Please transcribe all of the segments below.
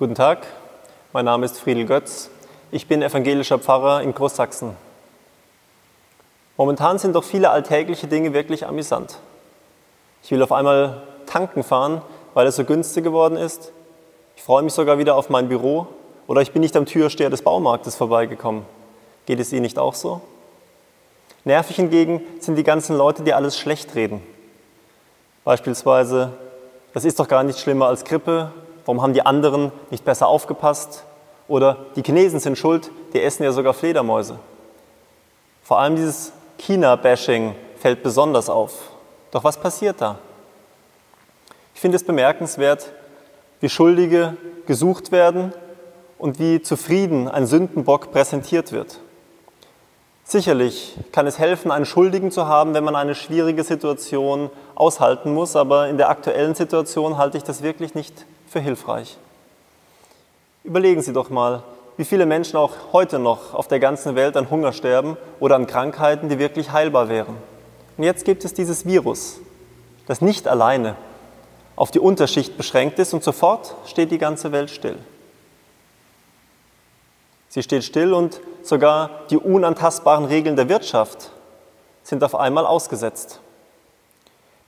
Guten Tag, mein Name ist Friedel Götz. Ich bin evangelischer Pfarrer in Großsachsen. Momentan sind doch viele alltägliche Dinge wirklich amüsant. Ich will auf einmal tanken fahren, weil es so günstig geworden ist. Ich freue mich sogar wieder auf mein Büro oder ich bin nicht am Türsteher des Baumarktes vorbeigekommen. Geht es Ihnen nicht auch so? Nervig hingegen sind die ganzen Leute, die alles schlecht reden. Beispielsweise, das ist doch gar nicht schlimmer als Grippe, warum haben die anderen nicht besser aufgepasst? Oder die Chinesen sind schuld, die essen ja sogar Fledermäuse. Vor allem dieses China-Bashing fällt besonders auf. Doch was passiert da? Ich finde es bemerkenswert, wie Schuldige gesucht werden und wie zufrieden ein Sündenbock präsentiert wird. Sicherlich kann es helfen, einen Schuldigen zu haben, wenn man eine schwierige Situation aushalten muss, aber in der aktuellen Situation halte ich das wirklich nicht für hilfreich. Überlegen Sie doch mal, wie viele Menschen auch heute noch auf der ganzen Welt an Hunger sterben oder an Krankheiten, die wirklich heilbar wären. Und jetzt gibt es dieses Virus, das nicht alleine auf die Unterschicht beschränkt ist und sofort steht die ganze Welt still. Sie steht still und sogar die unantastbaren Regeln der Wirtschaft sind auf einmal ausgesetzt.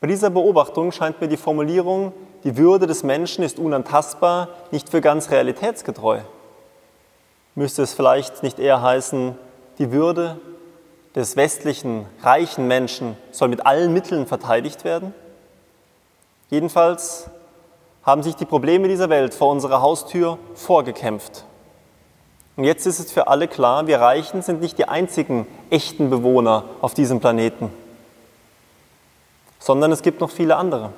Bei dieser Beobachtung scheint mir die Formulierung, die Würde des Menschen ist unantastbar, nicht für ganz realitätsgetreu. Müsste es vielleicht nicht eher heißen, die Würde des westlichen, reichen Menschen soll mit allen Mitteln verteidigt werden? Jedenfalls haben sich die Probleme dieser Welt vor unserer Haustür vorgekämpft. Und jetzt ist es für alle klar, wir Reichen sind nicht die einzigen echten Bewohner auf diesem Planeten, sondern es gibt noch viele andere.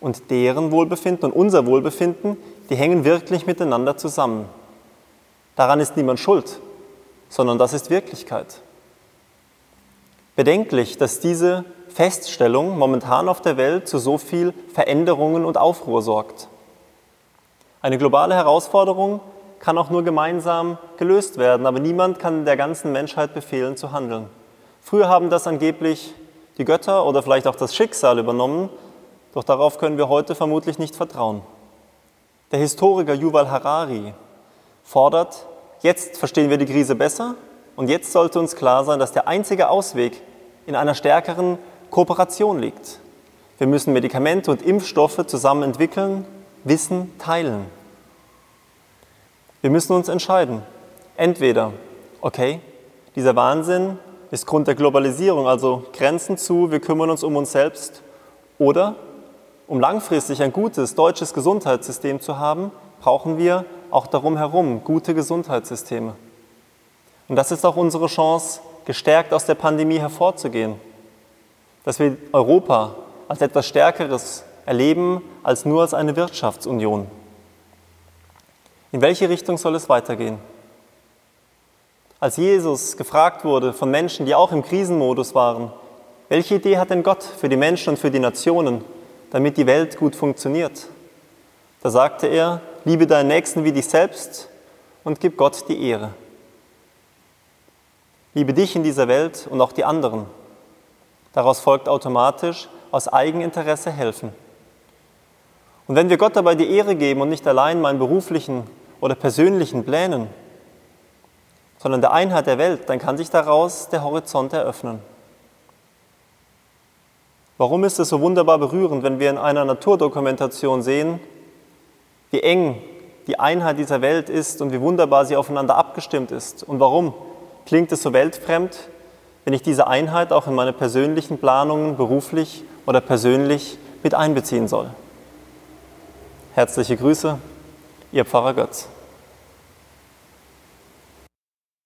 Und deren Wohlbefinden und unser Wohlbefinden, die hängen wirklich miteinander zusammen. Daran ist niemand schuld, sondern das ist Wirklichkeit. Bedenklich, dass diese Feststellung momentan auf der Welt zu so viel Veränderungen und Aufruhr sorgt. Eine globale Herausforderung, kann auch nur gemeinsam gelöst werden, aber niemand kann der ganzen Menschheit befehlen zu handeln. Früher haben das angeblich die Götter oder vielleicht auch das Schicksal übernommen, doch darauf können wir heute vermutlich nicht vertrauen. Der Historiker Yuval Harari fordert, jetzt verstehen wir die Krise besser und jetzt sollte uns klar sein, dass der einzige Ausweg in einer stärkeren Kooperation liegt. Wir müssen Medikamente und Impfstoffe zusammen entwickeln, Wissen teilen. Wir müssen uns entscheiden. Entweder, okay, dieser Wahnsinn ist Grund der Globalisierung, also Grenzen zu, wir kümmern uns um uns selbst. Oder, um langfristig ein gutes deutsches Gesundheitssystem zu haben, brauchen wir auch darum herum gute Gesundheitssysteme. Und das ist auch unsere Chance, gestärkt aus der Pandemie hervorzugehen. Dass wir Europa als etwas Stärkeres erleben als nur als eine Wirtschaftsunion. In welche Richtung soll es weitergehen? Als Jesus gefragt wurde von Menschen, die auch im Krisenmodus waren, welche Idee hat denn Gott für die Menschen und für die Nationen, damit die Welt gut funktioniert? Da sagte er, liebe deinen Nächsten wie dich selbst und gib Gott die Ehre. Liebe dich in dieser Welt und auch die anderen. Daraus folgt automatisch aus Eigeninteresse helfen. Und wenn wir Gott dabei die Ehre geben und nicht allein meinen beruflichen oder persönlichen Plänen, sondern der Einheit der Welt, dann kann sich daraus der Horizont eröffnen. Warum ist es so wunderbar berührend, wenn wir in einer Naturdokumentation sehen, wie eng die Einheit dieser Welt ist und wie wunderbar sie aufeinander abgestimmt ist? Und warum klingt es so weltfremd, wenn ich diese Einheit auch in meine persönlichen Planungen beruflich oder persönlich mit einbeziehen soll? Herzliche Grüße, Ihr Pfarrer Götz.